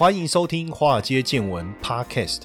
欢迎收听《华尔街见闻》Podcast。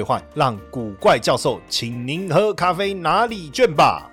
让古怪教授请您喝咖啡拿礼券吧。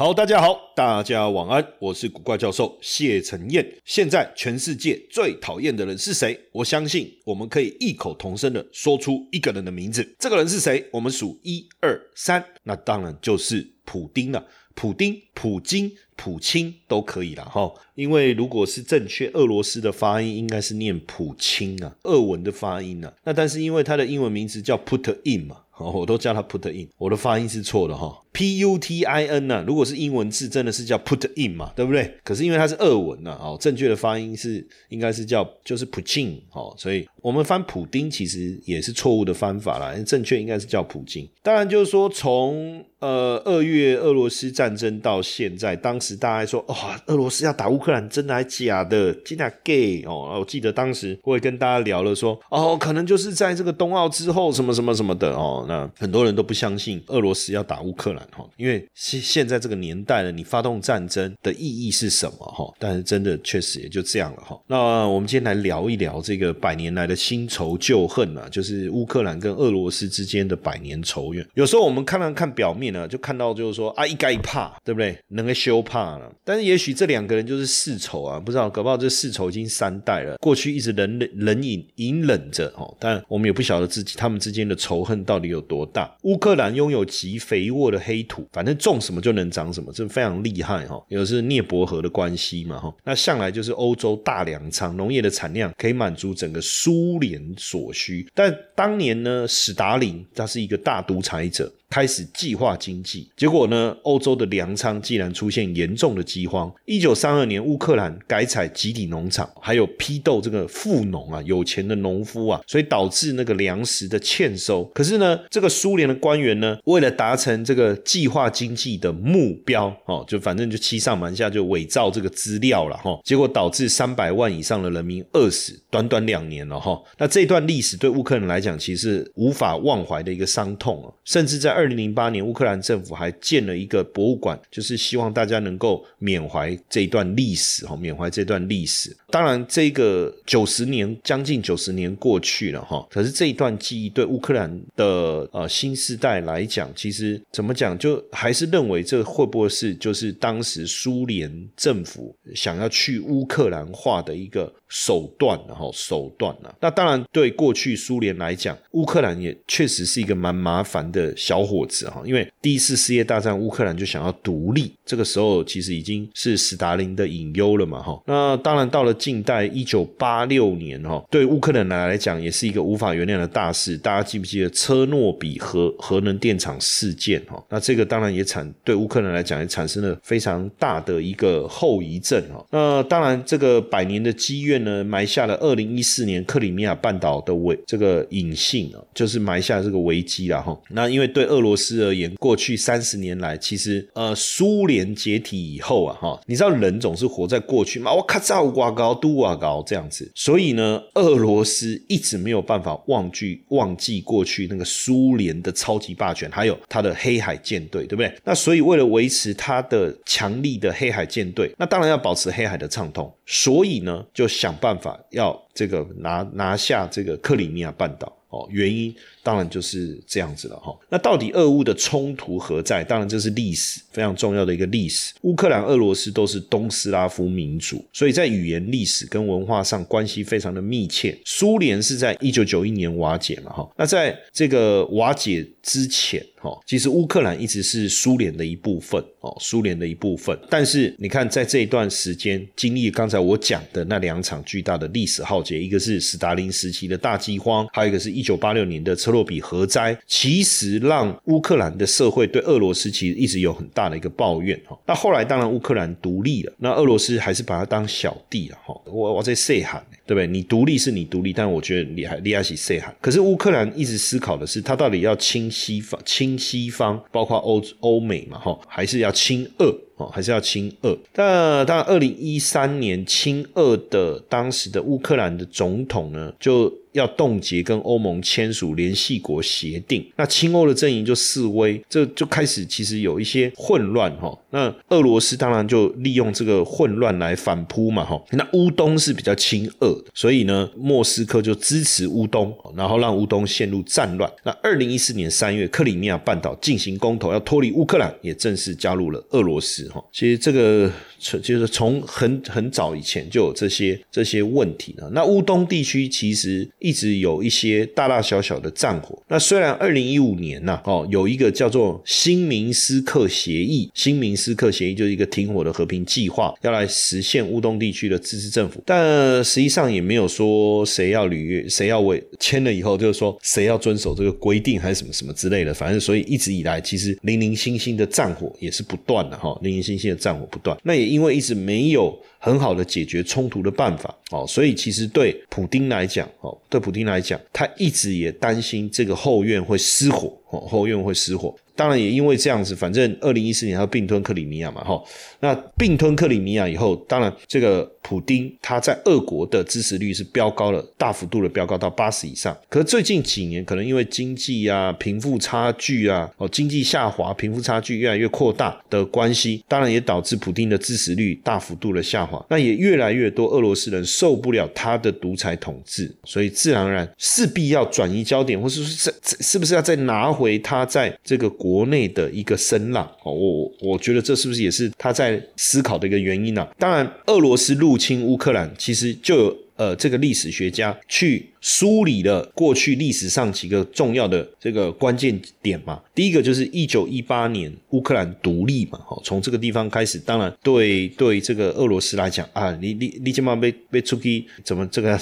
好，大家好，大家晚安，我是古怪教授谢承彦。现在全世界最讨厌的人是谁？我相信我们可以异口同声的说出一个人的名字。这个人是谁？我们数一二三，那当然就是普丁了。普丁、普京、普京都可以了哈，因为如果是正确，俄罗斯的发音应该是念普钦啊，俄文的发音啊。那但是因为他的英文名字叫 Put In 嘛，我都叫他 Put In，我的发音是错的哈。P U T I N 呢？如果是英文字，真的是叫 put in 嘛，对不对？可是因为它是俄文呐，哦，正确的发音是应该是叫就是 Putin 哦，所以我们翻普丁其实也是错误的翻法啦，正确应该是叫普京。当然就是说，从呃二月俄罗斯战争到现在，当时大家说哇，俄罗斯要打乌克兰，真的还假的？真的 gay 哦？我记得当时我也跟大家聊了说，哦，可能就是在这个冬奥之后什么什么什么的哦，那很多人都不相信俄罗斯要打乌克兰。哈，因为现现在这个年代呢，你发动战争的意义是什么？哈，但是真的确实也就这样了。哈，那我们今天来聊一聊这个百年来的新仇旧恨啊，就是乌克兰跟俄罗斯之间的百年仇怨。有时候我们看了看表面呢，就看到就是说啊，一该怕，对不对？能够修怕了。但是也许这两个人就是世仇啊，不知道搞不好这世仇已经三代了，过去一直冷冷冷隐隐忍着。哦，但我们也不晓得自己他们之间的仇恨到底有多大。乌克兰拥有极肥沃的黑。黑土反正种什么就能长什么，这非常厉害哈。有是涅伯河的关系嘛哈，那向来就是欧洲大粮仓，农业的产量可以满足整个苏联所需。但当年呢，史达林他是一个大独裁者。开始计划经济，结果呢？欧洲的粮仓竟然出现严重的饥荒。一九三二年，乌克兰改采集体农场，还有批斗这个富农啊，有钱的农夫啊，所以导致那个粮食的欠收。可是呢，这个苏联的官员呢，为了达成这个计划经济的目标，哦，就反正就欺上瞒下，就伪造这个资料了哈。结果导致三百万以上的人民饿死，短短两年了哈。那这段历史对乌克兰来讲，其实无法忘怀的一个伤痛啊，甚至在。二零零八年，乌克兰政府还建了一个博物馆，就是希望大家能够缅怀这一段历史，哈，缅怀这段历史。当然，这个九十年，将近九十年过去了，哈，可是这一段记忆对乌克兰的呃新时代来讲，其实怎么讲，就还是认为这会不会是就是当时苏联政府想要去乌克兰化的一个手段，然后手段呢？那当然，对过去苏联来讲，乌克兰也确实是一个蛮麻烦的小。伙子哈，因为第一次世界大战乌克兰就想要独立，这个时候其实已经是斯大林的隐忧了嘛哈。那当然到了近代一九八六年哈，对乌克兰来来讲也是一个无法原谅的大事。大家记不记得车诺比核核能电厂事件哈？那这个当然也产对乌克兰来讲也产生了非常大的一个后遗症哈。那当然这个百年的积怨呢，埋下了二零一四年克里米亚半岛的危这个隐性啊，就是埋下这个危机了哈。那因为对俄罗斯而言，过去三十年来，其实呃，苏联解体以后啊，哈，你知道人总是活在过去吗？我咔嚓哇高都哇高这样子，所以呢，俄罗斯一直没有办法忘记忘记过去那个苏联的超级霸权，还有他的黑海舰队，对不对？那所以为了维持他的强力的黑海舰队，那当然要保持黑海的畅通，所以呢，就想办法要这个拿拿下这个克里米亚半岛。哦，原因当然就是这样子了哈。那到底俄乌的冲突何在？当然这是历史非常重要的一个历史。乌克兰、俄罗斯都是东斯拉夫民族，所以在语言、历史跟文化上关系非常的密切。苏联是在一九九一年瓦解嘛哈。那在这个瓦解之前。哦，其实乌克兰一直是苏联的一部分哦，苏联的一部分。但是你看，在这一段时间经历刚才我讲的那两场巨大的历史浩劫，一个是斯大林时期的大饥荒，还有一个是一九八六年的车洛比核灾，其实让乌克兰的社会对俄罗斯其实一直有很大的一个抱怨哈。那后来当然乌克兰独立了，那俄罗斯还是把它当小弟了哈。我我在 say 喊，对不对？你独立是你独立，但我觉得你还利亚西 say 喊。可是乌克兰一直思考的是，他到底要亲西方、亲西方，包括欧欧美嘛哈，还是要亲俄？哦，还是要亲俄。但当然，二零一三年亲俄的当时的乌克兰的总统呢，就。要冻结跟欧盟签署联系国协定，那亲欧的阵营就示威，这就开始其实有一些混乱哈。那俄罗斯当然就利用这个混乱来反扑嘛哈。那乌东是比较亲俄的，所以呢，莫斯科就支持乌东，然后让乌东陷入战乱。那二零一四年三月，克里米亚半岛进行公投，要脱离乌克兰，也正式加入了俄罗斯哈。其实这个就是从很很早以前就有这些这些问题了。那乌东地区其实。一直有一些大大小小的战火。那虽然二零一五年呢，哦，有一个叫做新明斯克协议，新明斯克协议就是一个停火的和平计划，要来实现乌东地区的自治政府。但实际上也没有说谁要履约，谁要为签了以后，就是说谁要遵守这个规定，还是什么什么之类的。反正所以一直以来，其实零零星星的战火也是不断的哈，零零星星的战火不断。那也因为一直没有。很好的解决冲突的办法哦，所以其实对普丁来讲哦，对普丁来讲，他一直也担心这个后院会失火哦，后院会失火。当然也因为这样子，反正二零一四年他并吞克里米亚嘛，哈，那并吞克里米亚以后，当然这个普丁他在俄国的支持率是飙高了，大幅度的飙高到八十以上。可是最近几年，可能因为经济啊、贫富差距啊、哦经济下滑、贫富差距越来越扩大的关系，当然也导致普丁的支持率大幅度的下滑。那也越来越多俄罗斯人受不了他的独裁统治，所以自然而然势必要转移焦点，或是说是是不是要再拿回他在这个国。国内的一个声浪哦，我我觉得这是不是也是他在思考的一个原因呢？当然，俄罗斯入侵乌克兰，其实就有呃这个历史学家去梳理了过去历史上几个重要的这个关键点嘛。第一个就是一九一八年乌克兰独立嘛，哦，从这个地方开始，当然对对这个俄罗斯来讲啊，你你你起码被被出去怎么这个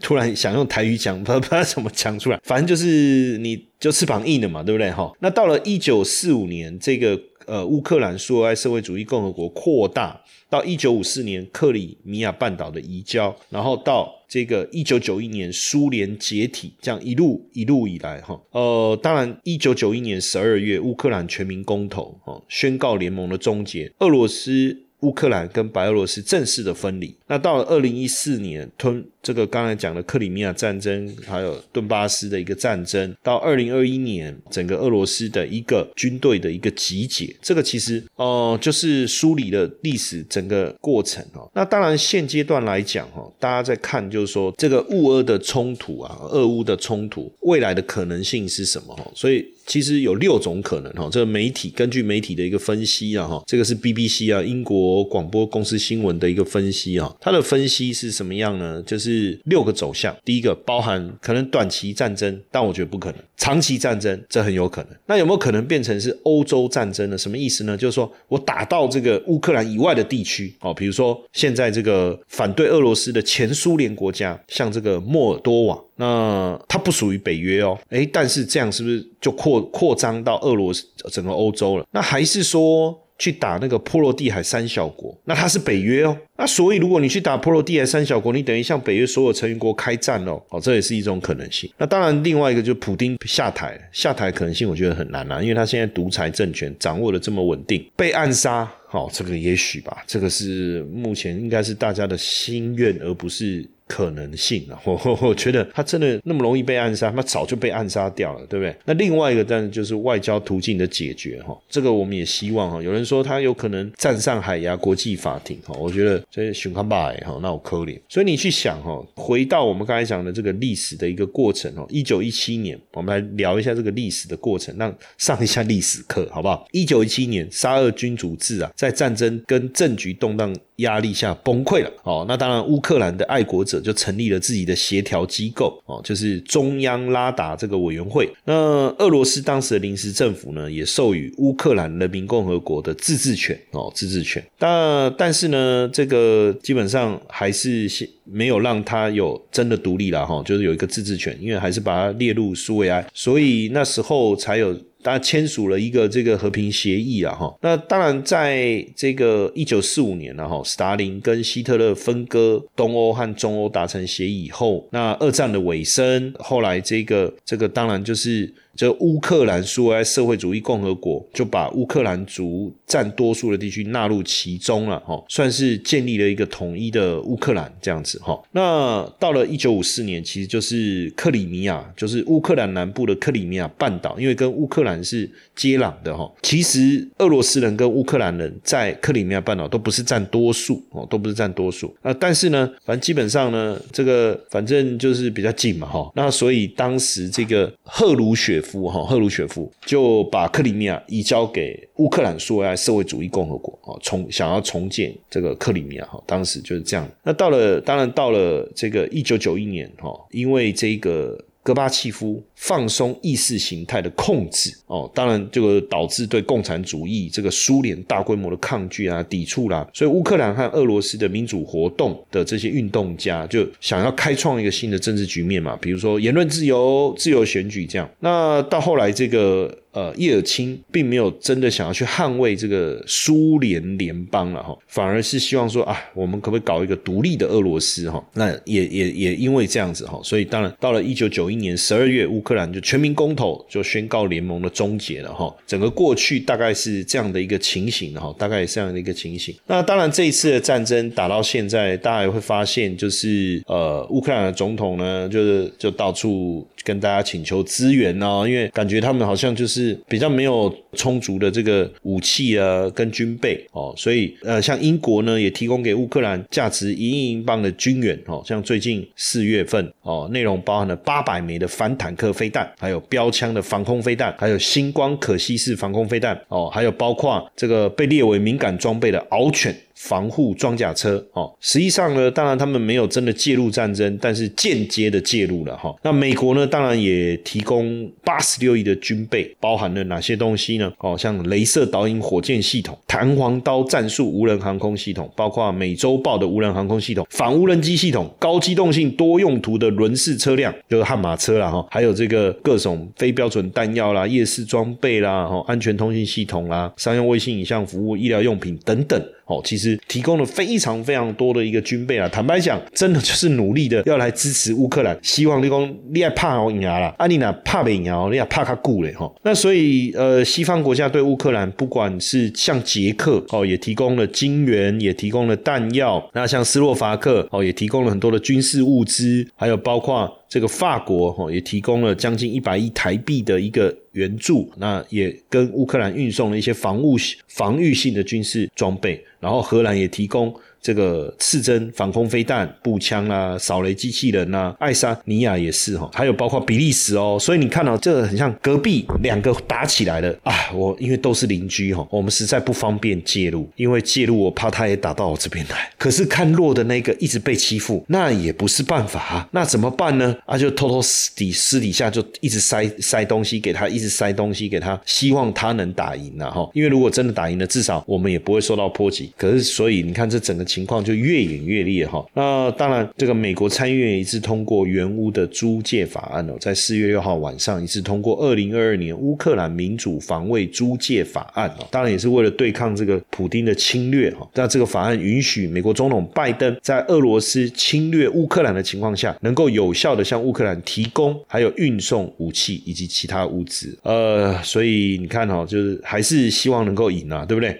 突然想用台语讲，不不知道怎么讲出来，反正就是你。就翅膀硬了嘛，对不对？哈，那到了一九四五年，这个呃乌克兰苏维埃社会主义共和国扩大到一九五四年克里米亚半岛的移交，然后到这个一九九一年苏联解体，这样一路一路以来，哈，呃，当然一九九一年十二月乌克兰全民公投，哈，宣告联盟的终结，俄罗斯、乌克兰跟白俄罗斯正式的分离。那到了二零一四年吞。这个刚才讲的克里米亚战争，还有顿巴斯的一个战争，到二零二一年整个俄罗斯的一个军队的一个集结，这个其实哦，就是梳理了历史整个过程哦。那当然现阶段来讲哈，大家在看就是说这个乌俄的冲突啊，俄乌的冲突未来的可能性是什么哈？所以其实有六种可能哈。这个媒体根据媒体的一个分析啊哈，这个是 BBC 啊英国广播公司新闻的一个分析啊，它的分析是什么样呢？就是。六个走向，第一个包含可能短期战争，但我觉得不可能；长期战争这很有可能。那有没有可能变成是欧洲战争呢？什么意思呢？就是说我打到这个乌克兰以外的地区，哦，比如说现在这个反对俄罗斯的前苏联国家，像这个莫尔多瓦，那它不属于北约哦，诶，但是这样是不是就扩扩张到俄罗斯整个欧洲了？那还是说？去打那个波罗的海三小国，那它是北约哦。那所以如果你去打波罗的海三小国，你等于向北约所有成员国开战哦。哦，这也是一种可能性。那当然，另外一个就是普丁下台，下台可能性我觉得很难啊，因为他现在独裁政权掌握的这么稳定，被暗杀，好，这个也许吧。这个是目前应该是大家的心愿，而不是。可能性啊，我我我觉得他真的那么容易被暗杀，他早就被暗杀掉了，对不对？那另外一个，但是就是外交途径的解决哈，这个我们也希望哈。有人说他有可能站上海牙国际法庭哈，我觉得这熊康巴哈，那我可怜。所以你去想哈，回到我们刚才讲的这个历史的一个过程哦，一九一七年，我们来聊一下这个历史的过程，让上一下历史课好不好？一九一七年，沙俄君主制啊，在战争跟政局动荡。压力下崩溃了。哦，那当然，乌克兰的爱国者就成立了自己的协调机构，哦，就是中央拉达这个委员会。那俄罗斯当时的临时政府呢，也授予乌克兰人民共和国的自治权，哦，自治权。但但是呢，这个基本上还是没有让他有真的独立了，哈，就是有一个自治权，因为还是把它列入苏维埃，所以那时候才有。大家签署了一个这个和平协议啊，哈，那当然在这个一九四五年了哈，斯大林跟希特勒分割东欧和中欧达成协议以后，那二战的尾声，后来这个这个当然就是。这乌克兰苏维埃社会主义共和国就把乌克兰族占多数的地区纳入其中了，哈，算是建立了一个统一的乌克兰这样子，哈。那到了一九五四年，其实就是克里米亚，就是乌克兰南部的克里米亚半岛，因为跟乌克兰是接壤的，哈。其实俄罗斯人跟乌克兰人在克里米亚半岛都不是占多数，哦，都不是占多数。啊，但是呢，反正基本上呢，这个反正就是比较近嘛，哈。那所以当时这个赫鲁雪。夫哈赫鲁雪夫就把克里米亚移交给乌克兰苏维埃社会主义共和国啊，重想要重建这个克里米亚哈，当时就是这样。那到了，当然到了这个一九九一年哈，因为这个。戈巴契夫放松意识形态的控制哦，当然这个导致对共产主义这个苏联大规模的抗拒啊、抵触啦，所以乌克兰和俄罗斯的民主活动的这些运动家就想要开创一个新的政治局面嘛，比如说言论自由、自由选举这样。那到后来这个。呃，叶尔钦并没有真的想要去捍卫这个苏联联邦了哈，反而是希望说啊，我们可不可以搞一个独立的俄罗斯哈？那也也也因为这样子哈，所以当然到了一九九一年十二月，乌克兰就全民公投就宣告联盟的终结了哈。整个过去大概是这样的一个情形哈，大概也是这样的一个情形。那当然这一次的战争打到现在，大家也会发现就是呃，乌克兰的总统呢，就是就到处。跟大家请求支援哦，因为感觉他们好像就是是比较没有充足的这个武器啊跟军备哦，所以呃，像英国呢也提供给乌克兰价值一亿英镑的军援哦，像最近四月份哦，内容包含了八百枚的反坦克飞弹，还有标枪的防空飞弹，还有星光可吸式防空飞弹哦，还有包括这个被列为敏感装备的獒犬。防护装甲车，哦，实际上呢，当然他们没有真的介入战争，但是间接的介入了，哈。那美国呢，当然也提供八十六亿的军备，包含了哪些东西呢？哦，像镭射导引火箭系统、弹簧刀战术无人航空系统，包括美洲豹的无人航空系统、反无人机系统、高机动性多用途的轮式车辆，就是悍马车了，哈，还有这个各种非标准弹药啦、夜视装备啦、哈，安全通信系统啦、商用卫星影像服务、医疗用品等等。哦，其实提供了非常非常多的一个军备啊！坦白讲，真的就是努力的要来支持乌克兰，希望立功，你也怕我赢啦，阿你娜怕不赢你也怕他顾嘞哈。那所以呃，西方国家对乌克兰，不管是像捷克哦，也提供了金援，也提供了弹药；那像斯洛伐克哦，也提供了很多的军事物资，还有包括。这个法国哈也提供了将近一百亿台币的一个援助，那也跟乌克兰运送了一些防务防御性的军事装备，然后荷兰也提供。这个刺针防空飞弹、步枪啦、扫雷机器人呐，爱沙尼亚也是哈，还有包括比利时哦，所以你看到这个很像隔壁两个打起来了啊！我因为都是邻居哈，我们实在不方便介入，因为介入我怕他也打到我这边来。可是看弱的那个一直被欺负，那也不是办法，那怎么办呢？啊，就偷偷私底私底下就一直塞塞东西给他，一直塞东西给他，希望他能打赢了哈。因为如果真的打赢了，至少我们也不会受到波及。可是所以你看这整个。情况就越演越烈哈。那当然，这个美国参议院一致通过原乌的租借法案哦，在四月六号晚上一致通过二零二二年乌克兰民主防卫租借法案哦。当然也是为了对抗这个普丁的侵略哈。那这个法案允许美国总统拜登在俄罗斯侵略乌克兰的情况下，能够有效的向乌克兰提供还有运送武器以及其他物资。呃，所以你看哈，就是还是希望能够赢啊，对不对？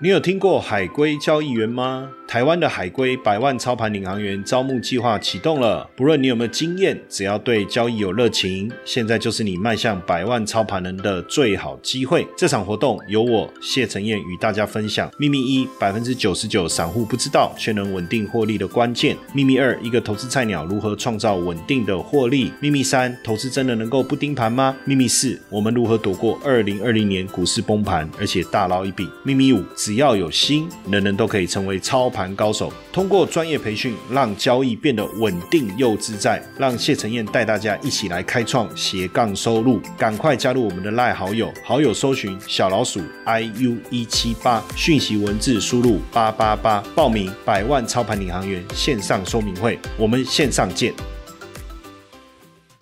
你有听过海龟交易员吗？台湾的海归百万操盘领航员招募计划启动了。不论你有没有经验，只要对交易有热情，现在就是你迈向百万操盘人的最好机会。这场活动由我谢承彦与大家分享秘密一：百分之九十九散户不知道却能稳定获利的关键；秘密二：一个投资菜鸟如何创造稳定的获利；秘密三：投资真的能够不盯盘吗？秘密四：我们如何躲过二零二零年股市崩盘，而且大捞一笔？秘密五：只要有心，人人都可以成为操盘。高手通过专业培训，让交易变得稳定又自在。让谢承彦带大家一起来开创斜杠收入，赶快加入我们的赖好友，好友搜寻小老鼠 i u 一七八，讯息文字输入八八八，报名百万操盘领航员线上说明会，我们线上见。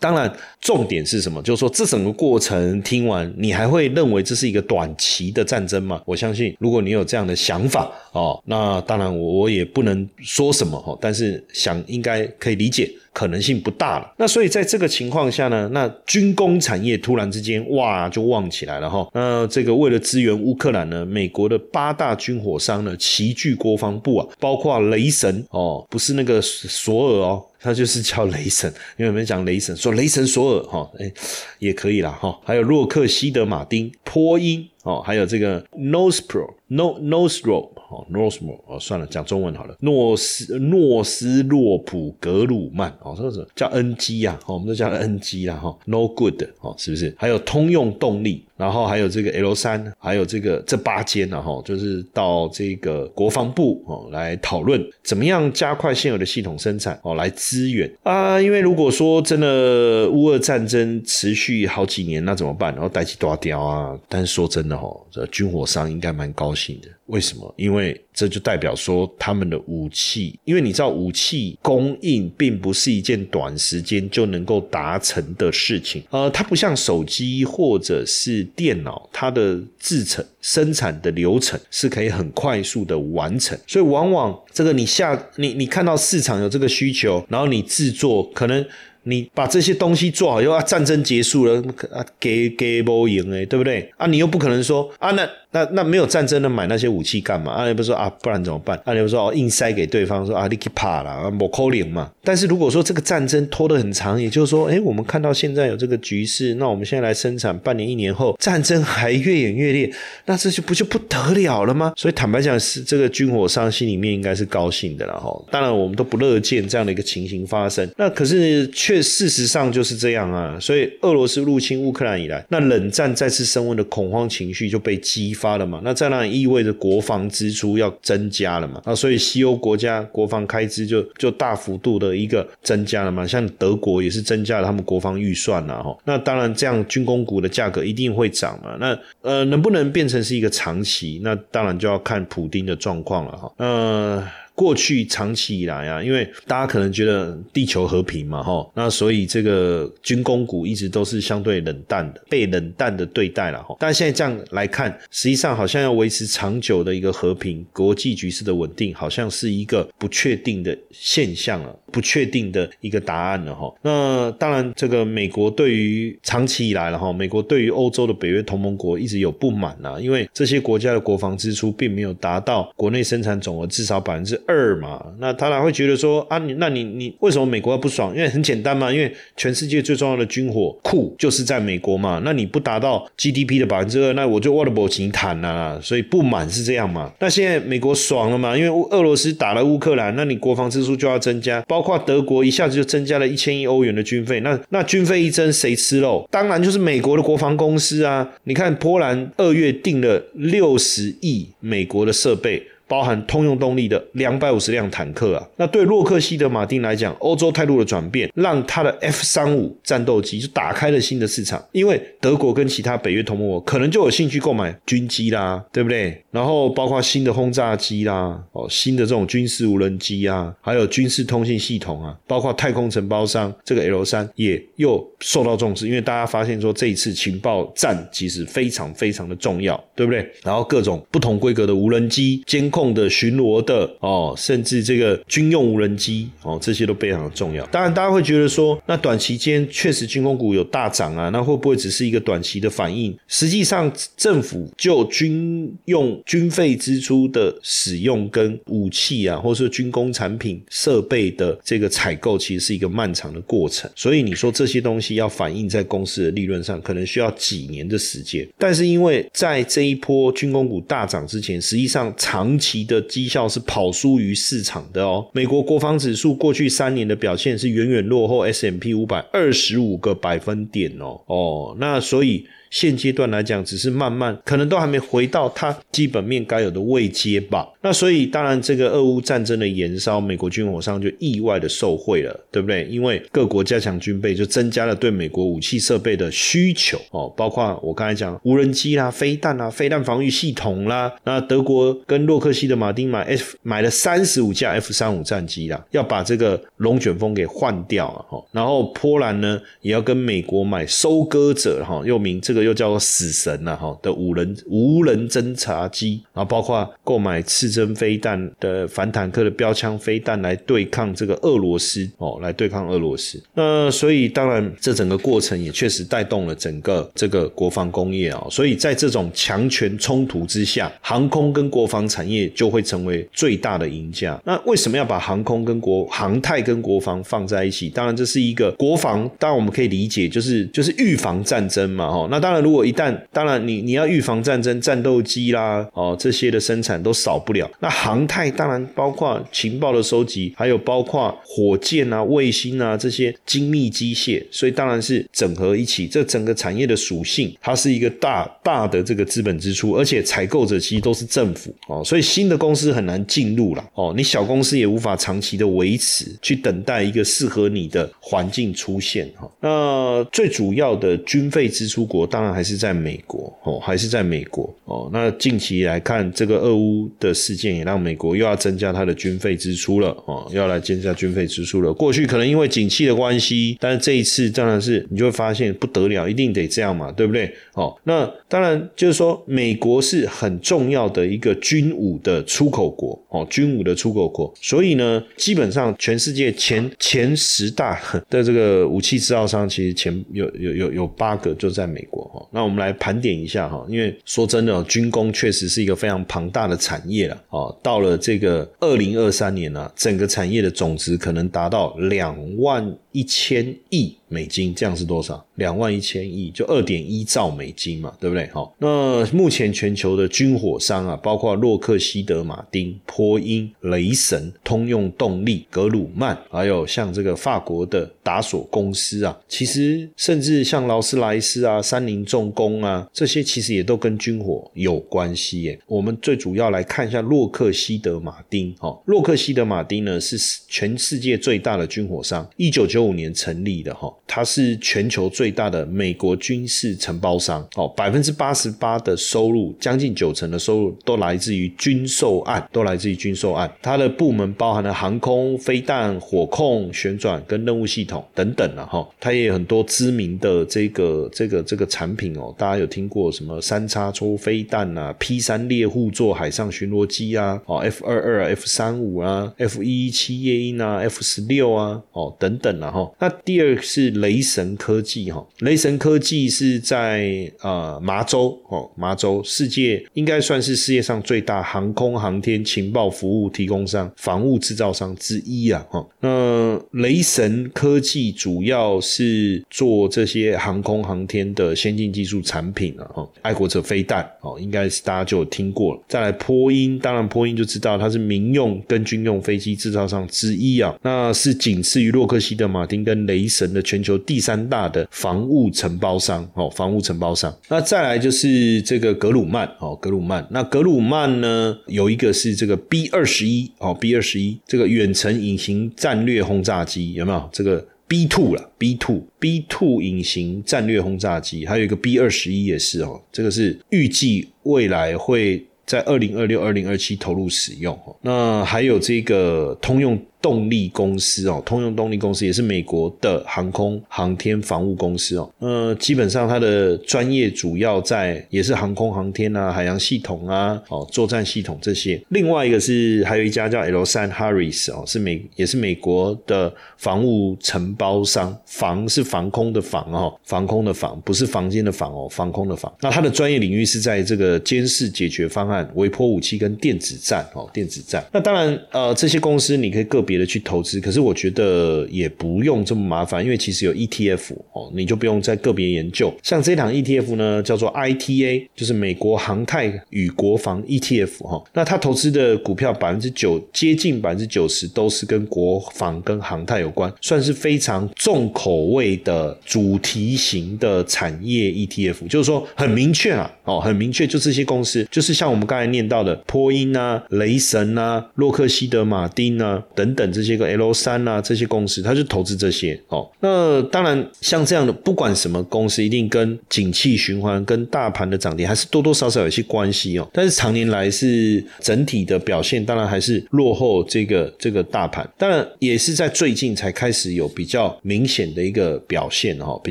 当然。重点是什么？就是说，这整个过程听完，你还会认为这是一个短期的战争吗？我相信，如果你有这样的想法哦，那当然我也不能说什么哈，但是想应该可以理解，可能性不大了。那所以在这个情况下呢，那军工产业突然之间哇就旺起来了哈。那这个为了支援乌克兰呢，美国的八大军火商呢齐聚国防部啊，包括雷神哦，不是那个索尔哦，他就是叫雷神，因为我们讲雷神，说雷神索尔。哈，哎，也可以啦，哈，还有洛克希德马丁、波音，哦，还有这个 Nosepro、No Nosro，哦，Nosro，哦，算了，讲中文好了，诺斯诺斯洛普格鲁曼，哦，这是叫 NG 啊，哦，我们都叫 NG 啦，哈，No Good，哦，是不是？还有通用动力。然后还有这个 L 三，还有这个这八间呢，哈，就是到这个国防部哦来讨论怎么样加快现有的系统生产哦来支援啊。因为如果说真的乌俄战争持续好几年，那怎么办？然后带起多掉啊？但是说真的哈，这军火商应该蛮高兴的。为什么？因为这就代表说他们的武器，因为你知道武器供应并不是一件短时间就能够达成的事情。呃，它不像手机或者是电脑，它的制成生产的流程是可以很快速的完成。所以往往这个你下你你看到市场有这个需求，然后你制作可能。你把这些东西做好，又要战争结束了，啊，给给波赢哎，对不对？啊，你又不可能说啊，那那那没有战争的买那些武器干嘛？阿联不说啊，不然怎么办？阿联不说哦，硬塞给对方说啊，你去怕了啊，莫扣零嘛。但是如果说这个战争拖得很长，也就是说，哎，我们看到现在有这个局势，那我们现在来生产，半年一年后战争还越演越烈，那这就不就不得了了吗？所以坦白讲，是这个军火商心里面应该是高兴的了哈。当然，我们都不乐见这样的一个情形发生。那可是却。却事实上就是这样啊，所以俄罗斯入侵乌克兰以来，那冷战再次升温的恐慌情绪就被激发了嘛？那在那意味着国防支出要增加了嘛？那，所以西欧国家国防开支就就大幅度的一个增加了嘛？像德国也是增加了他们国防预算了哈。那当然，这样军工股的价格一定会涨嘛？那呃，能不能变成是一个长期？那当然就要看普丁的状况了哈。呃。过去长期以来啊，因为大家可能觉得地球和平嘛，哈，那所以这个军工股一直都是相对冷淡的，被冷淡的对待了，哈。但现在这样来看，实际上好像要维持长久的一个和平、国际局势的稳定，好像是一个不确定的现象了，不确定的一个答案了，哈。那当然，这个美国对于长期以来了，哈，美国对于欧洲的北约同盟国一直有不满啊，因为这些国家的国防支出并没有达到国内生产总额至少百分之。二嘛，那他然会觉得说啊，你那你你为什么美国要不爽？因为很简单嘛，因为全世界最重要的军火库就是在美国嘛。那你不达到 GDP 的百分之二，那我就沃德伯情谈了。所以不满是这样嘛。那现在美国爽了嘛？因为俄罗斯打了乌克兰，那你国防支出就要增加，包括德国一下子就增加了一千亿欧元的军费。那那军费一增，谁吃肉？当然就是美国的国防公司啊。你看波兰二月订了六十亿美国的设备。包含通用动力的两百五十辆坦克啊，那对洛克希德马丁来讲，欧洲态度的转变，让他的 F 三五战斗机就打开了新的市场，因为德国跟其他北约同盟国可能就有兴趣购买军机啦，对不对？然后包括新的轰炸机啦，哦，新的这种军事无人机啊，还有军事通信系统啊，包括太空承包商这个 L 三也又受到重视，因为大家发现说这一次情报战其实非常非常的重要，对不对？然后各种不同规格的无人机监控。控的、巡逻的哦，甚至这个军用无人机哦，这些都非常的重要。当然，大家会觉得说，那短期间确实军工股有大涨啊，那会不会只是一个短期的反应？实际上，政府就军用军费支出的使用跟武器啊，或者说军工产品设备的这个采购，其实是一个漫长的过程。所以你说这些东西要反映在公司的利润上，可能需要几年的时间。但是因为在这一波军工股大涨之前，实际上长其的绩效是跑输于市场的哦。美国国防指数过去三年的表现是远远落后 S M P 五百二十五个百分点哦哦，那所以。现阶段来讲，只是慢慢，可能都还没回到它基本面该有的位阶吧。那所以，当然这个俄乌战争的延烧，美国军火商就意外的受惠了，对不对？因为各国加强军备，就增加了对美国武器设备的需求哦，包括我刚才讲无人机啦、飞弹啦、飞弹防御系统啦。那德国跟洛克希德马丁买 F 买了三十五架 F 三五战机啦，要把这个龙卷风给换掉啊。然后波兰呢，也要跟美国买收割者哈，又名这个。又叫做死神呐，哈的无人无人侦察机，然后包括购买刺针飞弹的反坦克的标枪飞弹来对抗这个俄罗斯哦，来对抗俄罗斯。那所以当然这整个过程也确实带动了整个这个国防工业啊。所以在这种强权冲突之下，航空跟国防产业就会成为最大的赢家。那为什么要把航空跟国航太跟国防放在一起？当然这是一个国防，当然我们可以理解就是就是预防战争嘛，哈。那当当然，如果一旦当然你你要预防战争，战斗机啦哦这些的生产都少不了。那航太当然包括情报的收集，还有包括火箭啊、卫星啊这些精密机械，所以当然是整合一起。这整个产业的属性，它是一个大大的这个资本支出，而且采购者其实都是政府哦，所以新的公司很难进入了哦。你小公司也无法长期的维持，去等待一个适合你的环境出现哈。那最主要的军费支出国当。当然还是在美国哦，还是在美国哦。那近期来看，这个俄乌的事件也让美国又要增加它的军费支出了哦，要来增加军费支出了。过去可能因为景气的关系，但是这一次当然是你就会发现不得了，一定得这样嘛，对不对？哦，那当然就是说，美国是很重要的一个军武的出口国哦，军武的出口国，所以呢，基本上全世界前前十大的这个武器制造商，其实前有有有有八个就在美国。那我们来盘点一下哈，因为说真的，军工确实是一个非常庞大的产业了哦。到了这个二零二三年呢，整个产业的总值可能达到两万一千亿。美金这样是多少？两万一千亿，就二点一兆美金嘛，对不对？好，那目前全球的军火商啊，包括洛克希德马丁、波音、雷神、通用动力、格鲁曼，还有像这个法国的达索公司啊，其实甚至像劳斯莱斯啊、三菱重工啊，这些其实也都跟军火有关系耶。我们最主要来看一下洛克希德马丁。哦，洛克希德马丁呢是全世界最大的军火商，一九九五年成立的哈。它是全球最大的美国军事承包商哦，百分之八十八的收入，将近九成的收入都来自于军售案，都来自于军售案。它的部门包含了航空、飞弹、火控、旋转跟任务系统等等了哈。它也有很多知名的这个这个这个产品哦，大家有听过什么三叉抽飞弹啊、P 三猎户座海上巡逻机啊、哦 F 二二、F 三五啊、F 一一七夜鹰啊、F 十六啊、哦等等啊哈。那第二是。雷神科技哈，雷神科技是在呃麻州哦，麻州世界应该算是世界上最大航空航天情报服务提供商、防务制造商之一啊哈。那雷神科技主要是做这些航空航天的先进技术产品啊哈，爱国者飞弹哦，应该是大家就有听过了。再来波音，当然波音就知道它是民用跟军用飞机制造商之一啊，那是仅次于洛克希德马马丁跟雷神的全球。第三大的防务承包商哦，防务承包商。那再来就是这个格鲁曼哦，格鲁曼。那格鲁曼呢，有一个是这个 B 二十一哦，B 二十一这个远程隐形战略轰炸机有没有？这个 B two 了，B two B two 隐形战略轰炸机，还有一个 B 二十一也是哦，这个是预计未来会在二零二六、二零二七投入使用。那还有这个通用。动力公司哦，通用动力公司也是美国的航空航天防务公司哦。呃，基本上它的专业主要在也是航空航天啊、海洋系统啊、哦作战系统这些。另外一个是还有一家叫 L 三 Harris 哦，是美也是美国的防务承包商，防是防空的防哦，防空的防不是房间的房哦，防空的防。那它的专业领域是在这个监视解决方案、微波武器跟电子战哦，电子战。那当然呃，这些公司你可以个别别的去投资，可是我觉得也不用这么麻烦，因为其实有 ETF 哦，你就不用再个别研究。像这档 ETF 呢，叫做 ITA，就是美国航太与国防 ETF 哈。那它投资的股票百分之九，接近百分之九十都是跟国防跟航太有关，算是非常重口味的主题型的产业 ETF。就是说很明确啊，哦，很明确，就这些公司，就是像我们刚才念到的波音啊、雷神啊、洛克希德马丁啊等等等这些个 L 三啊这些公司，它就投资这些哦。那当然，像这样的不管什么公司，一定跟景气循环、跟大盘的涨跌还是多多少少有些关系哦。但是常年来是整体的表现，当然还是落后这个这个大盘。当然也是在最近才开始有比较明显的一个表现哈，比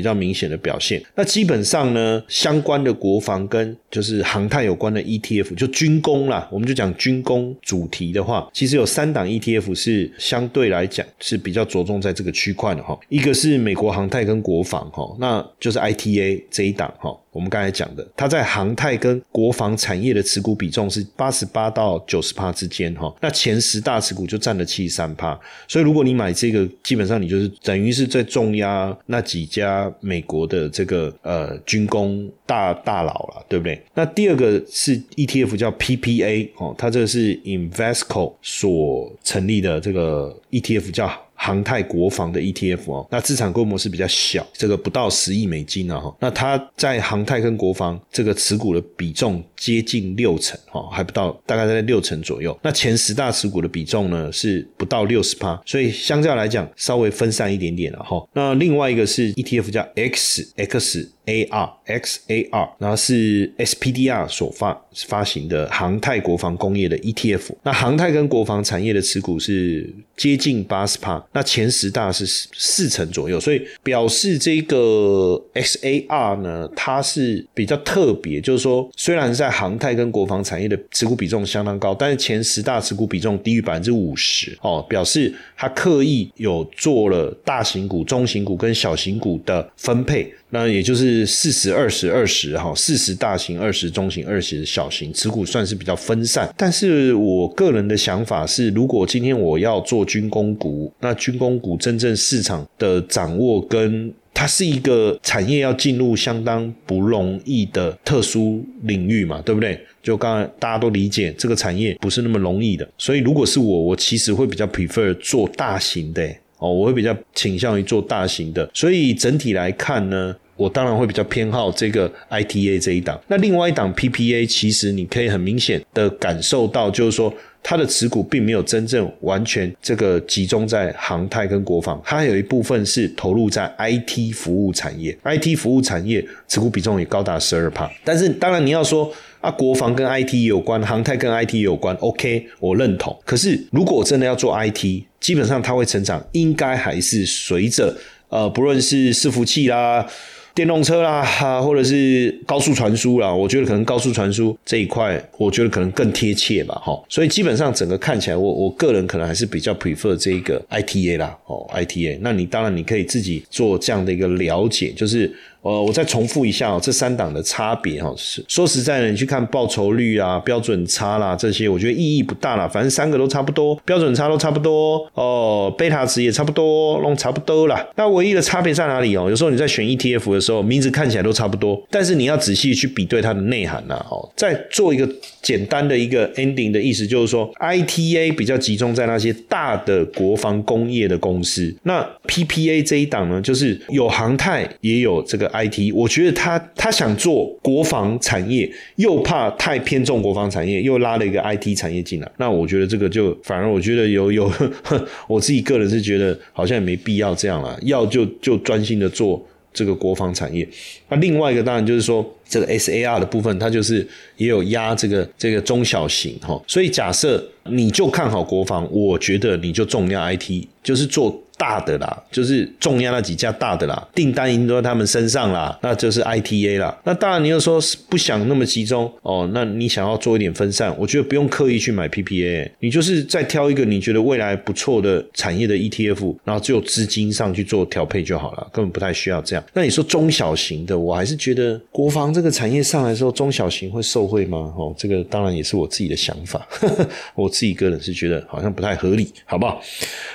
较明显的表现。那基本上呢，相关的国防跟就是航太有关的 ETF，就军工啦，我们就讲军工主题的话，其实有三档 ETF 是相对来讲是比较着重在这个区块的哈。一个是美国航太跟国防哈，那就是 ITA 这一档哈。我们刚才讲的，它在航太跟国防产业的持股比重是八十八到九十趴之间哈，那前十大持股就占了七十三趴，所以如果你买这个，基本上你就是等于是在重压那几家美国的这个呃军工大大佬了，对不对？那第二个是 ETF 叫 PPA 哦，它这个是 Investco 所成立的这个 ETF 叫。航太国防的 ETF 哦，那资产规模是比较小，这个不到十亿美金啊哈。那它在航太跟国防这个持股的比重接近六成哈，还不到，大概在六成左右。那前十大持股的比重呢是不到六十趴，所以相较来讲稍微分散一点点了哈。那另外一个是 ETF 叫 X X A R X A R，然后是 S P D R 所发发行的航太国防工业的 E T F。那航太跟国防产业的持股是接近八十帕，那前十大是四成左右，所以表示这个 X A R 呢，它是比较特别，就是说虽然在航太跟国防产业的持股比重相当高，但是前十大持股比重低于百分之五十哦，表示它刻意有做了大型股、中型股跟小型股的分配。那也就是是四十二十二十哈，四十大型，二十中型，二十小型，持股算是比较分散。但是我个人的想法是，如果今天我要做军工股，那军工股真正市场的掌握，跟它是一个产业要进入相当不容易的特殊领域嘛，对不对？就刚才大家都理解，这个产业不是那么容易的。所以如果是我，我其实会比较 prefer 做大型的哦，我会比较倾向于做大型的。所以整体来看呢。我当然会比较偏好这个 ITA 这一档，那另外一档 PPA，其实你可以很明显的感受到，就是说它的持股并没有真正完全这个集中在航太跟国防，它有一部分是投入在 IT 服务产业，IT 服务产业持股比重也高达十二帕。但是当然你要说啊，国防跟 IT 有关，航太跟 IT 有关，OK，我认同。可是如果真的要做 IT，基本上它会成长，应该还是随着呃，不论是伺服器啦。电动车啦，哈，或者是高速传输啦，我觉得可能高速传输这一块，我觉得可能更贴切吧，哈。所以基本上整个看起来，我我个人可能还是比较 prefer 这一个 ITA 啦，哦，ITA。那你当然你可以自己做这样的一个了解，就是。呃，我再重复一下哦，这三档的差别哈，是说实在的，你去看报酬率啊、标准差啦这些，我觉得意义不大啦，反正三个都差不多，标准差都差不多哦，贝塔值也差不多，弄差不多啦。那唯一的差别在哪里哦？有时候你在选 ETF 的时候，名字看起来都差不多，但是你要仔细去比对它的内涵呐。哦，再做一个简单的一个 ending 的意思，就是说 ITA 比较集中在那些大的国防工业的公司，那 PPA 这一档呢，就是有航太也有这个。IT，我觉得他他想做国防产业，又怕太偏重国防产业，又拉了一个 IT 产业进来。那我觉得这个就反而我觉得有有，我自己个人是觉得好像也没必要这样了，要就就专心的做这个国防产业。那另外一个当然就是说，这个 SAR 的部分，它就是也有压这个这个中小型哈。所以假设你就看好国防，我觉得你就重压 IT，就是做。大的啦，就是重压那几家大的啦，订单已经都在他们身上啦，那就是 ITA 啦。那当然，你又说不想那么集中哦，那你想要做一点分散，我觉得不用刻意去买 PPA，你就是再挑一个你觉得未来不错的产业的 ETF，然后只有资金上去做调配就好了，根本不太需要这样。那你说中小型的，我还是觉得国防这这个产业上来之后，中小型会受惠吗？哦，这个当然也是我自己的想法，我自己个人是觉得好像不太合理，好不好？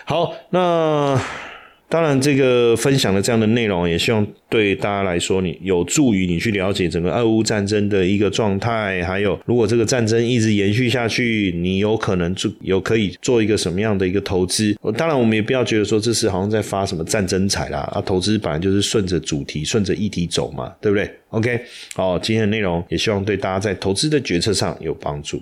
好，那。当然，这个分享的这样的内容，也希望对大家来说，你有助于你去了解整个俄乌战争的一个状态，还有如果这个战争一直延续下去，你有可能做有可以做一个什么样的一个投资。当然，我们也不要觉得说这是好像在发什么战争财啦，啊，投资本来就是顺着主题、顺着议题走嘛，对不对？OK，好，今天的内容也希望对大家在投资的决策上有帮助。